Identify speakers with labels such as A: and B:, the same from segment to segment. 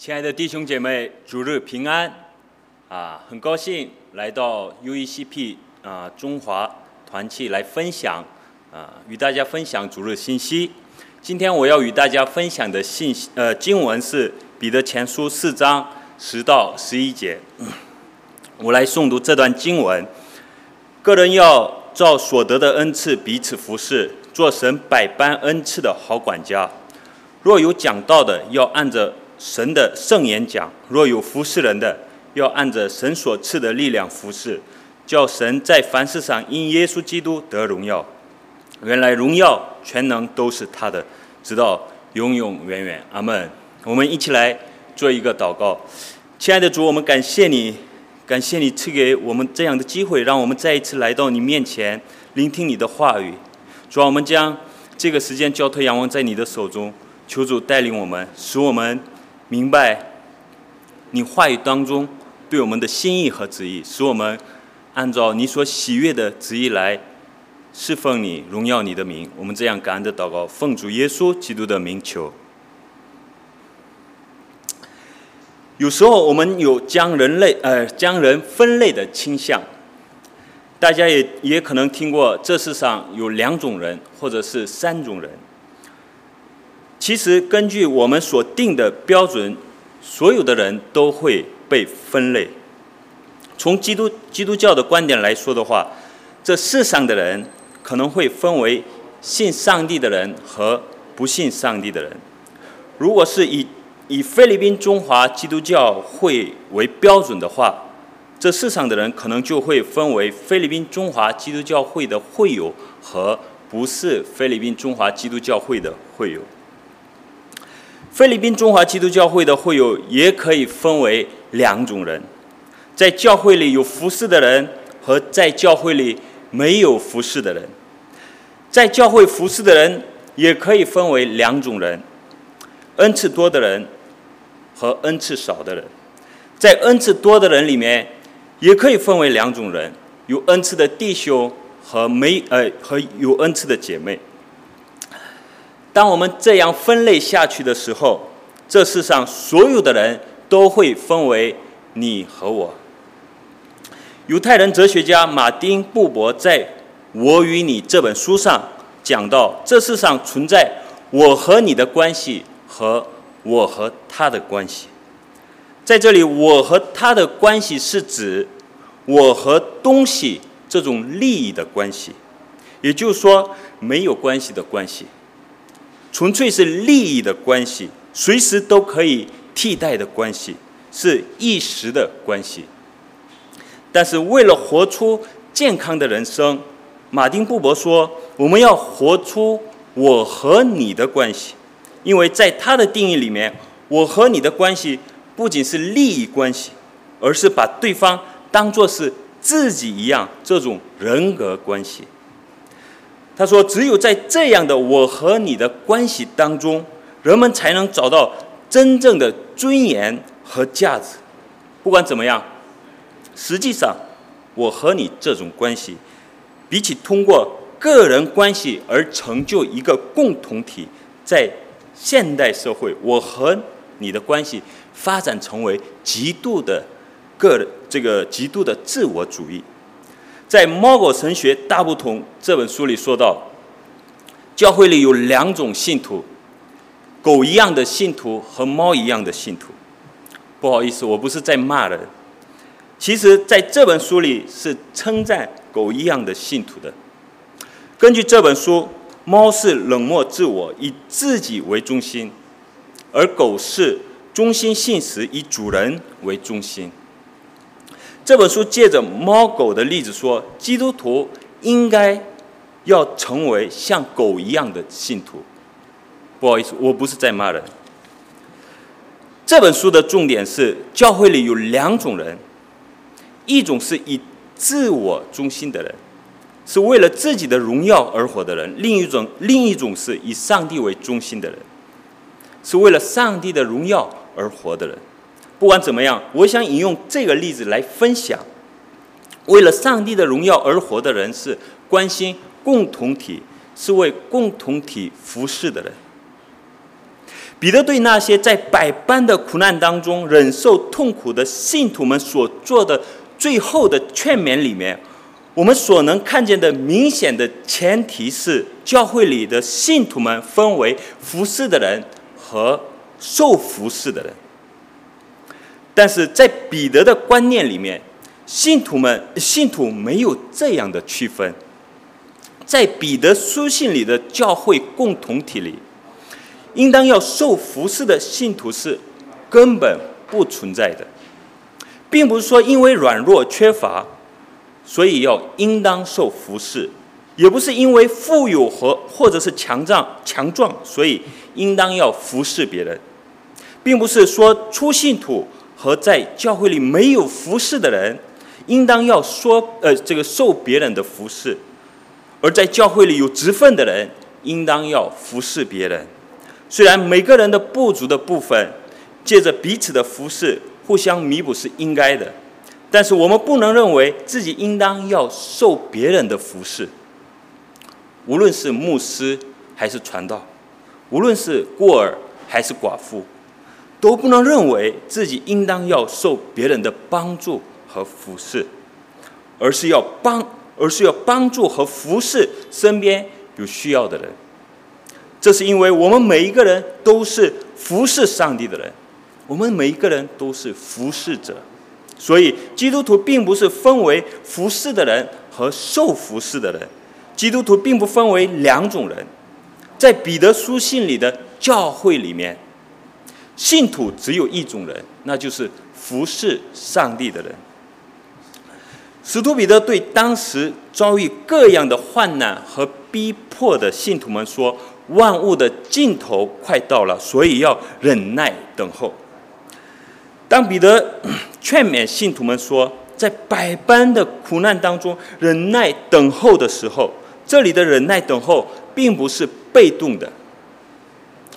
A: 亲爱的弟兄姐妹，主日平安！啊，很高兴来到 UECP 啊中华团契来分享啊，与大家分享主日信息。今天我要与大家分享的信息呃经文是彼得前书四章十到十一节。我来诵读这段经文：个人要照所得的恩赐彼此服侍，做神百般恩赐的好管家。若有讲道的，要按着。神的圣言讲：若有服侍人的，要按着神所赐的力量服侍，叫神在凡事上因耶稣基督得荣耀。原来荣耀全能都是他的，直到永永远远。阿门。我们一起来做一个祷告。亲爱的主，我们感谢你，感谢你赐给我们这样的机会，让我们再一次来到你面前，聆听你的话语。主啊，我们将这个时间交托仰望在你的手中，求主带领我们，使我们。明白你话语当中对我们的心意和旨意，使我们按照你所喜悦的旨意来侍奉你、荣耀你的名。我们这样感恩的祷告，奉主耶稣基督的名求。有时候我们有将人类呃将人分类的倾向，大家也也可能听过，这世上有两种人，或者是三种人。其实，根据我们所定的标准，所有的人都会被分类。从基督基督教的观点来说的话，这世上的人可能会分为信上帝的人和不信上帝的人。如果是以以菲律宾中华基督教会为标准的话，这世上的人可能就会分为菲律宾中华基督教会的会友和不是菲律宾中华基督教会的会友。菲律宾中华基督教会的会友也可以分为两种人，在教会里有服侍的人和在教会里没有服侍的人。在教会服侍的人也可以分为两种人：恩赐多的人和恩赐少的人。在恩赐多的人里面，也可以分为两种人：有恩赐的弟兄和没呃和有恩赐的姐妹。当我们这样分类下去的时候，这世上所有的人都会分为你和我。犹太人哲学家马丁布伯在《我与你》这本书上讲到，这世上存在我和你的关系和我和他的关系。在这里，我和他的关系是指我和东西这种利益的关系，也就是说，没有关系的关系。纯粹是利益的关系，随时都可以替代的关系，是一时的关系。但是，为了活出健康的人生，马丁布伯说：“我们要活出我和你的关系，因为在他的定义里面，我和你的关系不仅是利益关系，而是把对方当作是自己一样这种人格关系。”他说：“只有在这样的我和你的关系当中，人们才能找到真正的尊严和价值。不管怎么样，实际上，我和你这种关系，比起通过个人关系而成就一个共同体，在现代社会，我和你的关系发展成为极度的个这个极度的自我主义。”在《猫狗神学大不同》这本书里说到，教会里有两种信徒：狗一样的信徒和猫一样的信徒。不好意思，我不是在骂人。其实，在这本书里是称赞狗一样的信徒的。根据这本书，猫是冷漠自我，以自己为中心；而狗是中心信实，以主人为中心。这本书借着猫狗的例子说，基督徒应该要成为像狗一样的信徒。不好意思，我不是在骂人。这本书的重点是，教会里有两种人：一种是以自我中心的人，是为了自己的荣耀而活的人；另一种，另一种是以上帝为中心的人，是为了上帝的荣耀而活的人。不管怎么样，我想引用这个例子来分享：为了上帝的荣耀而活的人是关心共同体，是为共同体服侍的人。彼得对那些在百般的苦难当中忍受痛苦的信徒们所做的最后的劝勉里面，我们所能看见的明显的前提是，教会里的信徒们分为服侍的人和受服侍的人。但是在彼得的观念里面，信徒们信徒没有这样的区分。在彼得书信里的教会共同体里，应当要受服侍的信徒是根本不存在的，并不是说因为软弱缺乏，所以要应当受服侍，也不是因为富有和或者是强壮强壮，所以应当要服侍别人，并不是说出信徒和在教会里没有服侍的人，应当要说呃这个受别人的服侍。而在教会里有职分的人，应当要服侍别人。虽然每个人的不足的部分，借着彼此的服侍互相弥补是应该的，但是我们不能认为自己应当要受别人的服侍。无论是牧师还是传道，无论是孤儿还是寡妇，都不能认为自己应当要受别人的帮助和服侍，而是要帮。而是要帮助和服侍身边有需要的人。这是因为我们每一个人都是服侍上帝的人，我们每一个人都是服侍者。所以，基督徒并不是分为服侍的人和受服侍的人。基督徒并不分为两种人。在彼得书信里的教会里面，信徒只有一种人，那就是服侍上帝的人。使徒彼得对当时遭遇各样的患难和逼迫的信徒们说：“万物的尽头快到了，所以要忍耐等候。”当彼得劝勉信徒们说，在百般的苦难当中忍耐等候的时候，这里的忍耐等候并不是被动的，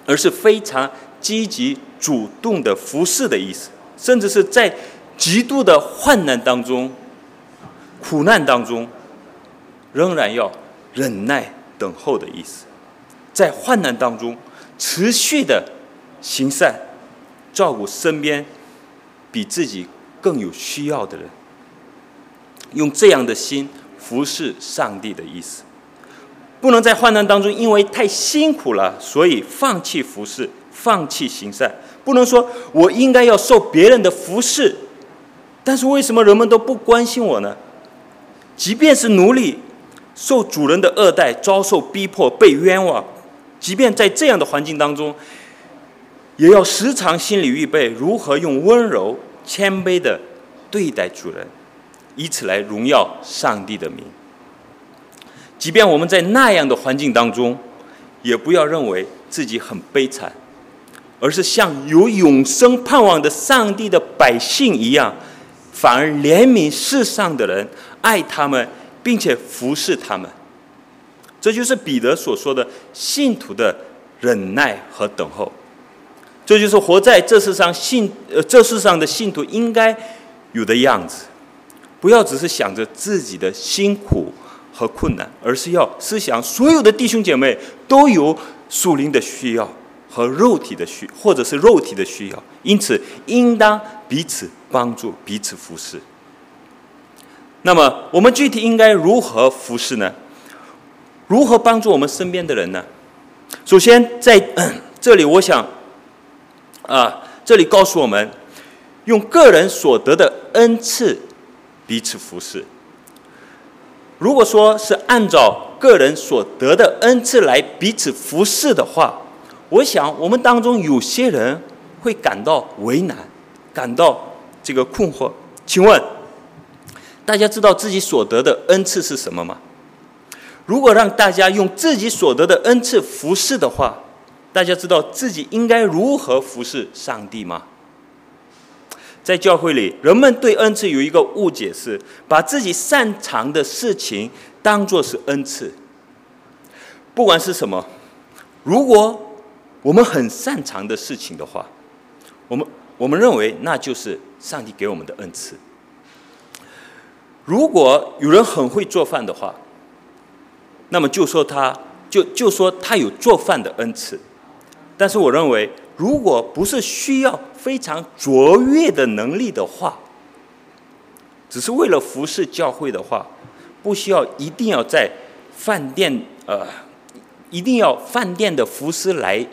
A: 而是非常积极主动的服侍的意思，甚至是在极度的患难当中。苦难当中，仍然要忍耐等候的意思，在患难当中持续的行善，照顾身边比自己更有需要的人，用这样的心服侍上帝的意思。不能在患难当中因为太辛苦了，所以放弃服侍，放弃行善。不能说我应该要受别人的服侍，但是为什么人们都不关心我呢？即便是奴隶受主人的恶待，遭受逼迫，被冤枉，即便在这样的环境当中，也要时常心里预备如何用温柔、谦卑的对待主人，以此来荣耀上帝的名。即便我们在那样的环境当中，也不要认为自己很悲惨，而是像有永生盼望的上帝的百姓一样，反而怜悯世上的人。爱他们，并且服侍他们，这就是彼得所说的信徒的忍耐和等候。这就是活在这世上信呃这世上的信徒应该有的样子。不要只是想着自己的辛苦和困难，而是要思想所有的弟兄姐妹都有属灵的需要和肉体的需，或者是肉体的需要，因此应当彼此帮助，彼此服侍。那么，我们具体应该如何服侍呢？如何帮助我们身边的人呢？首先，在 这里，我想，啊，这里告诉我们，用个人所得的恩赐彼此服侍。如果说是按照个人所得的恩赐来彼此服侍的话，我想我们当中有些人会感到为难，感到这个困惑。请问？大家知道自己所得的恩赐是什么吗？如果让大家用自己所得的恩赐服侍的话，大家知道自己应该如何服侍上帝吗？在教会里，人们对恩赐有一个误解，是把自己擅长的事情当做是恩赐。不管是什么，如果我们很擅长的事情的话，我们我们认为那就是上帝给我们的恩赐。如果有人很会做饭的话，那么就说他就就说他有做饭的恩赐。但是我认为，如果不是需要非常卓越的能力的话，只是为了服侍教会的话，不需要一定要在饭店呃，一定要饭店的服侍来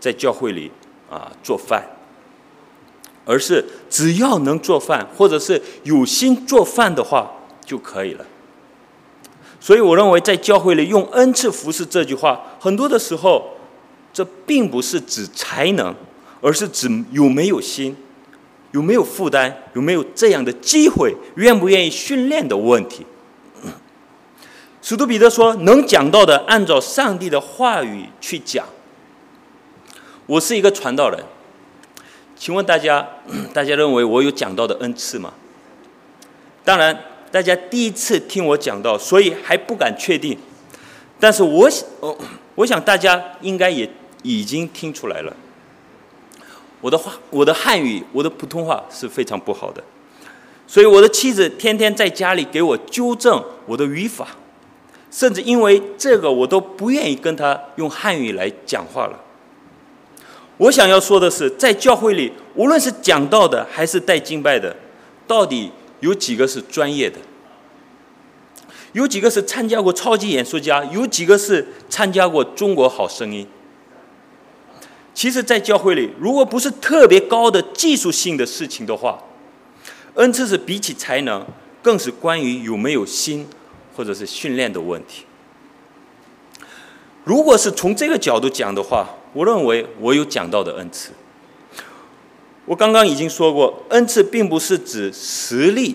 A: 在教会里啊做饭，而是只要能做饭，或者是有心做饭的话就可以了。所以，我认为在教会里用“恩赐服侍”这句话，很多的时候，这并不是指才能，而是指有没有心，有没有负担，有没有这样的机会，愿不愿意训练的问题。使徒彼得说：“能讲到的，按照上帝的话语去讲。”我是一个传道人，请问大家，大家认为我有讲道的恩赐吗？当然。大家第一次听我讲到，所以还不敢确定。但是我想，我想大家应该也已经听出来了。我的话，我的汉语，我的普通话是非常不好的，所以我的妻子天天在家里给我纠正我的语法，甚至因为这个，我都不愿意跟他用汉语来讲话了。我想要说的是，在教会里，无论是讲道的还是带敬拜的，到底。有几个是专业的？有几个是参加过超级演说家？有几个是参加过中国好声音？其实，在教会里，如果不是特别高的技术性的事情的话，恩赐是比起才能，更是关于有没有心，或者是训练的问题。如果是从这个角度讲的话，我认为我有讲到的恩赐。我刚刚已经说过，恩赐并不是指实力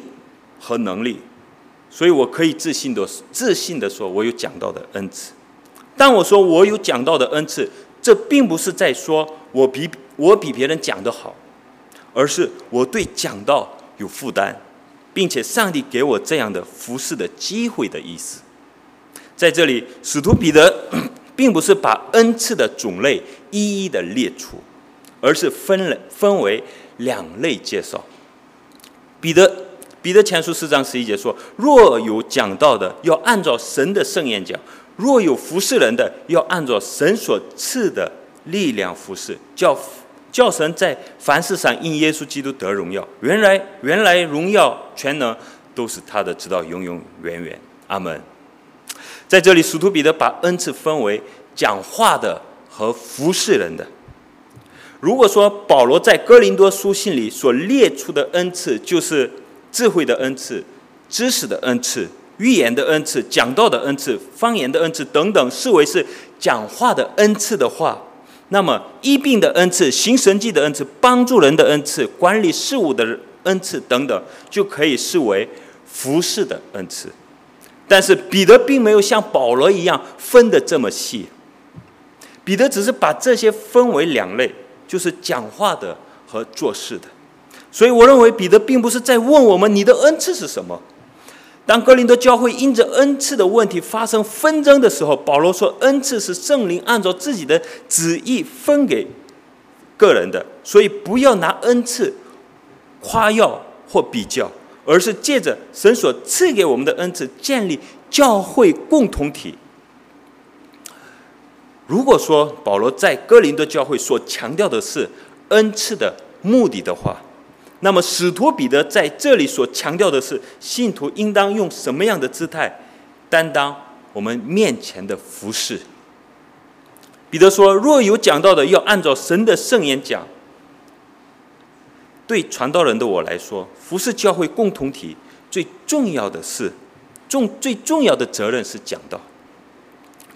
A: 和能力，所以我可以自信的自信的说，我有讲到的恩赐。但我说我有讲到的恩赐，这并不是在说我比我比别人讲的好，而是我对讲道有负担，并且上帝给我这样的服侍的机会的意思。在这里，使徒彼得并不是把恩赐的种类一一的列出。而是分了分为两类介绍。彼得彼得前书四章十一节说：“若有讲道的，要按照神的圣言讲；若有服侍人的，要按照神所赐的力量服侍，叫叫神在凡事上因耶稣基督得荣耀。原来原来荣耀全能都是他的，直到永永远远。阿门。”在这里，使徒彼得把恩赐分为讲话的和服侍人的。如果说保罗在哥林多书信里所列出的恩赐就是智慧的恩赐、知识的恩赐、预言的恩赐、讲道的恩赐、方言的恩赐等等，视为是讲话的恩赐的话，那么医病的恩赐、行神迹的恩赐、帮助人的恩赐、管理事务的恩赐等等，就可以视为服侍的恩赐。但是彼得并没有像保罗一样分得这么细，彼得只是把这些分为两类。就是讲话的和做事的，所以我认为彼得并不是在问我们你的恩赐是什么。当格林德教会因着恩赐的问题发生纷争的时候，保罗说恩赐是圣灵按照自己的旨意分给个人的，所以不要拿恩赐夸耀或比较，而是借着神所赐给我们的恩赐建立教会共同体。如果说保罗在哥林多教会所强调的是恩赐的目的的话，那么使徒彼得在这里所强调的是信徒应当用什么样的姿态担当我们面前的服饰。彼得说：“若有讲到的，要按照神的圣言讲。”对传道人的我来说，服侍教会共同体最重要的是重最重要的责任是讲道，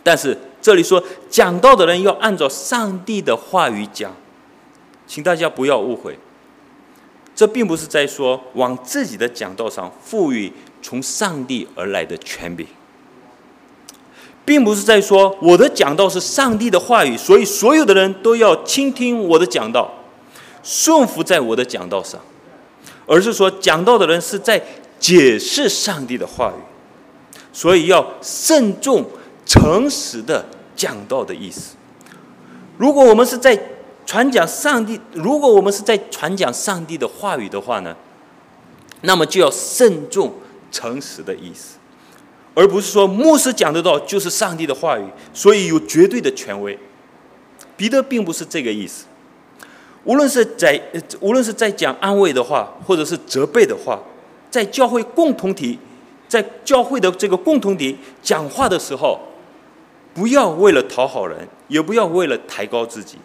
A: 但是。这里说讲道的人要按照上帝的话语讲，请大家不要误会，这并不是在说往自己的讲道上赋予从上帝而来的权柄，并不是在说我的讲道是上帝的话语，所以所有的人都要倾听我的讲道，顺服在我的讲道上，而是说讲道的人是在解释上帝的话语，所以要慎重、诚实的。讲道的意思。如果我们是在传讲上帝，如果我们是在传讲上帝的话语的话呢，那么就要慎重、诚实的意思，而不是说牧师讲的道就是上帝的话语，所以有绝对的权威。彼得并不是这个意思。无论是在无论是在讲安慰的话，或者是责备的话，在教会共同体，在教会的这个共同体讲话的时候，不要为了讨好人，也不要为了抬高自己，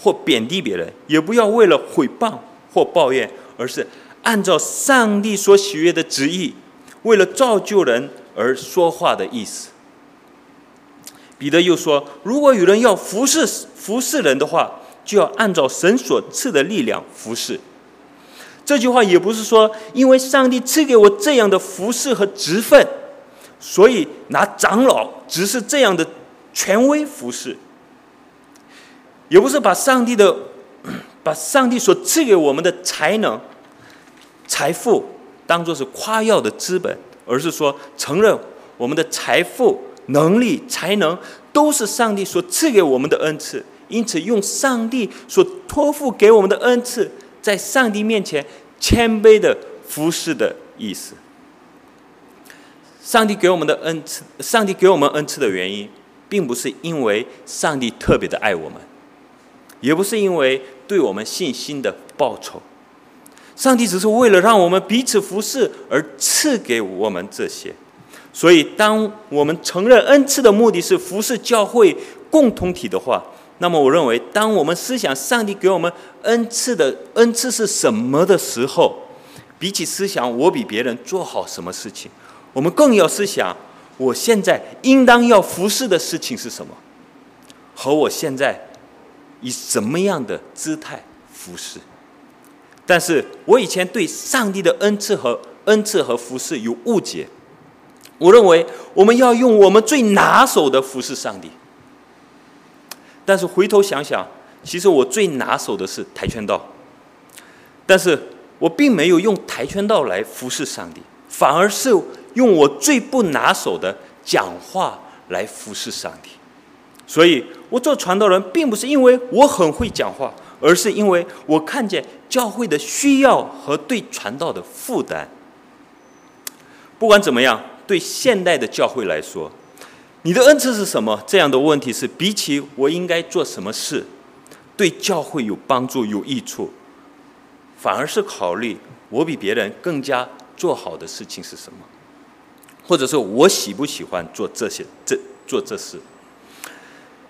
A: 或贬低别人，也不要为了毁谤或抱怨，而是按照上帝所喜悦的旨意，为了造就人而说话的意思。彼得又说：“如果有人要服侍服侍人的话，就要按照神所赐的力量服侍。”这句话也不是说，因为上帝赐给我这样的服侍和职分，所以拿长老只是这样的权威服侍，也不是把上帝的 把上帝所赐给我们的才能、财富当做是夸耀的资本，而是说承认我们的财富。能力、才能都是上帝所赐给我们的恩赐，因此用上帝所托付给我们的恩赐，在上帝面前谦卑的服侍的意思。上帝给我们的恩赐，上帝给我们恩赐的原因，并不是因为上帝特别的爱我们，也不是因为对我们信心的报酬。上帝只是为了让我们彼此服侍而赐给我们这些。所以，当我们承认恩赐的目的是服侍教会共同体的话，那么我认为，当我们思想上帝给我们恩赐的恩赐是什么的时候，比起思想我比别人做好什么事情，我们更要思想我现在应当要服侍的事情是什么，和我现在以什么样的姿态服侍。但是我以前对上帝的恩赐和恩赐和服侍有误解。我认为我们要用我们最拿手的服侍上帝，但是回头想想，其实我最拿手的是跆拳道，但是我并没有用跆拳道来服侍上帝，反而是用我最不拿手的讲话来服侍上帝。所以，我做传道人，并不是因为我很会讲话，而是因为我看见教会的需要和对传道的负担。不管怎么样。对现代的教会来说，你的恩赐是什么？这样的问题是比起我应该做什么事，对教会有帮助、有益处，反而是考虑我比别人更加做好的事情是什么，或者说我喜不喜欢做这些、这做这事。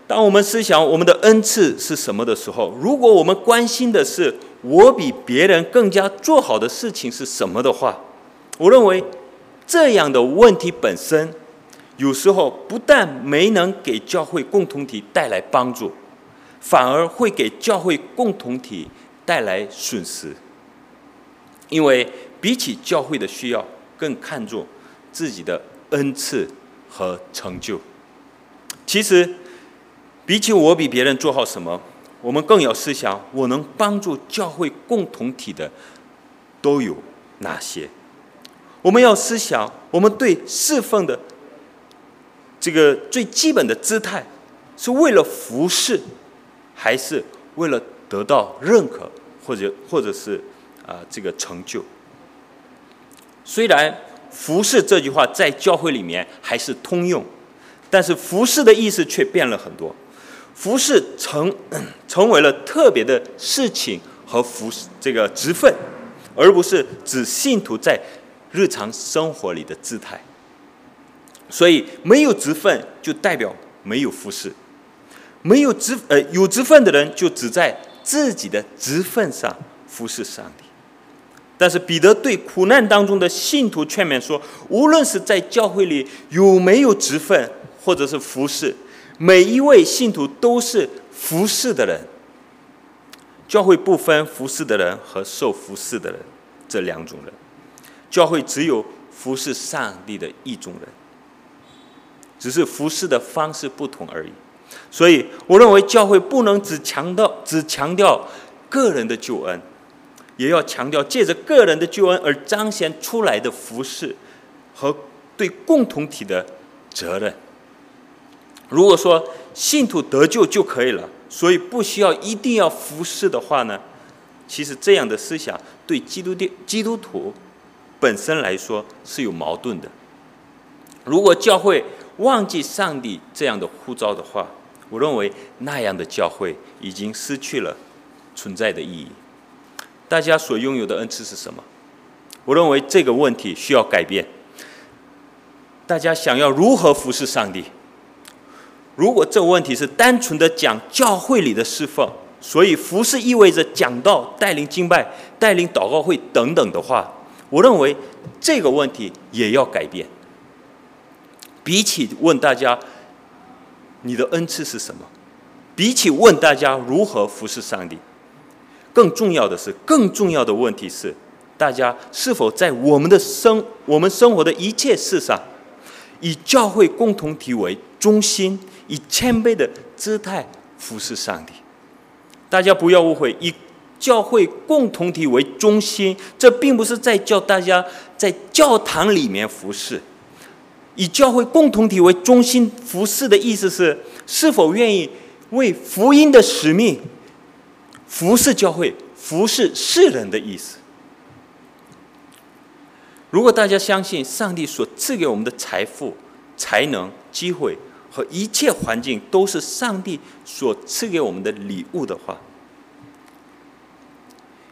A: 当我们思想我们的恩赐是什么的时候，如果我们关心的是我比别人更加做好的事情是什么的话，我认为。这样的问题本身，有时候不但没能给教会共同体带来帮助，反而会给教会共同体带来损失。因为比起教会的需要，更看重自己的恩赐和成就。其实，比起我比别人做好什么，我们更要思想我能帮助教会共同体的都有哪些。我们要思想，我们对侍奉的这个最基本的姿态，是为了服侍，还是为了得到认可，或者或者是啊这个成就？虽然“服侍”这句话在教会里面还是通用，但是“服侍”的意思却变了很多。服侍成 成为了特别的事情和服这个职分，而不是指信徒在。日常生活里的姿态，所以没有职分就代表没有服侍，没有职呃有职分的人就只在自己的职分上服侍上帝。但是彼得对苦难当中的信徒劝勉说：无论是在教会里有没有职分，或者是服侍，每一位信徒都是服侍的人。教会不分服侍的人和受服侍的人这两种人。教会只有服侍上帝的一种人，只是服侍的方式不同而已。所以，我认为教会不能只强调只强调个人的救恩，也要强调借着个人的救恩而彰显出来的服侍和对共同体的责任。如果说信徒得救就可以了，所以不需要一定要服侍的话呢？其实这样的思想对基督的基督徒。本身来说是有矛盾的。如果教会忘记上帝这样的呼召的话，我认为那样的教会已经失去了存在的意义。大家所拥有的恩赐是什么？我认为这个问题需要改变。大家想要如何服侍上帝？如果这个问题是单纯的讲教会里的侍奉，所以服侍意味着讲道、带领敬拜、带领祷告会等等的话，我认为这个问题也要改变。比起问大家你的恩赐是什么，比起问大家如何服侍上帝，更重要的是，更重要的问题是，大家是否在我们的生我们生活的一切事上，以教会共同体为中心，以谦卑的姿态服侍上帝。大家不要误会，以教会共同体为中心，这并不是在叫大家在教堂里面服侍。以教会共同体为中心服侍的意思是，是否愿意为福音的使命服侍教会、服侍世人的意思。如果大家相信上帝所赐给我们的财富、才能、机会和一切环境都是上帝所赐给我们的礼物的话，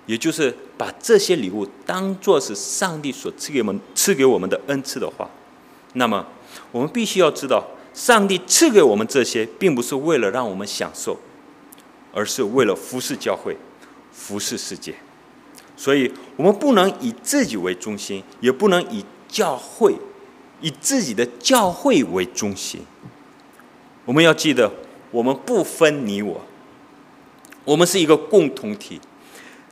A: 也就是把这些礼物当作是上帝所赐给我们、赐给我们的恩赐的话。那么，我们必须要知道，上帝赐给我们这些，并不是为了让我们享受，而是为了服侍教会、服侍世界。所以，我们不能以自己为中心，也不能以教会、以自己的教会为中心。我们要记得，我们不分你我，我们是一个共同体。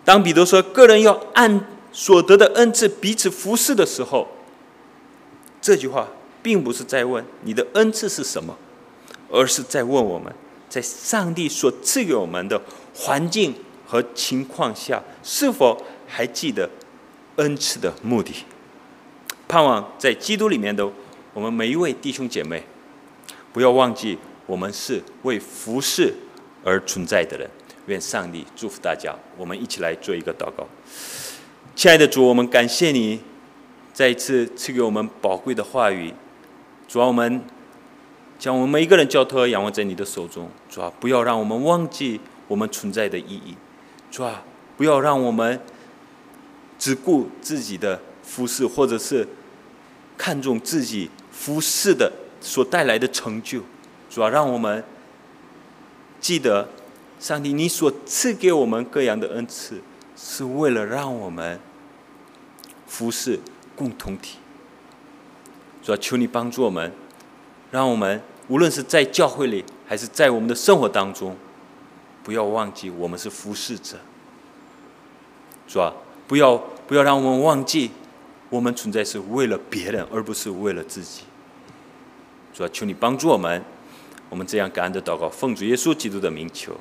A: 当彼得说个人要按所得的恩赐彼此服侍的时候，这句话并不是在问你的恩赐是什么，而是在问我们在上帝所赐给我们的环境和情况下，是否还记得恩赐的目的。盼望在基督里面的我们每一位弟兄姐妹，不要忘记我们是为服侍而存在的人。愿上帝祝福大家。我们一起来做一个祷告。亲爱的主，我们感谢你。再一次赐给我们宝贵的话语，主啊，我们将我们每一个人交托仰望在你的手中，主啊，不要让我们忘记我们存在的意义，主啊，不要让我们只顾自己的服饰，或者是看重自己服饰的所带来的成就，主啊，让我们记得，上帝，你所赐给我们各样的恩赐，是为了让我们服侍。共同体，主要求你帮助我们，让我们无论是在教会里，还是在我们的生活当中，不要忘记我们是服侍者，是吧？不要不要让我们忘记，我们存在是为了别人，而不是为了自己。主要求你帮助我们，我们这样感恩的祷告，奉主耶稣基督的名求。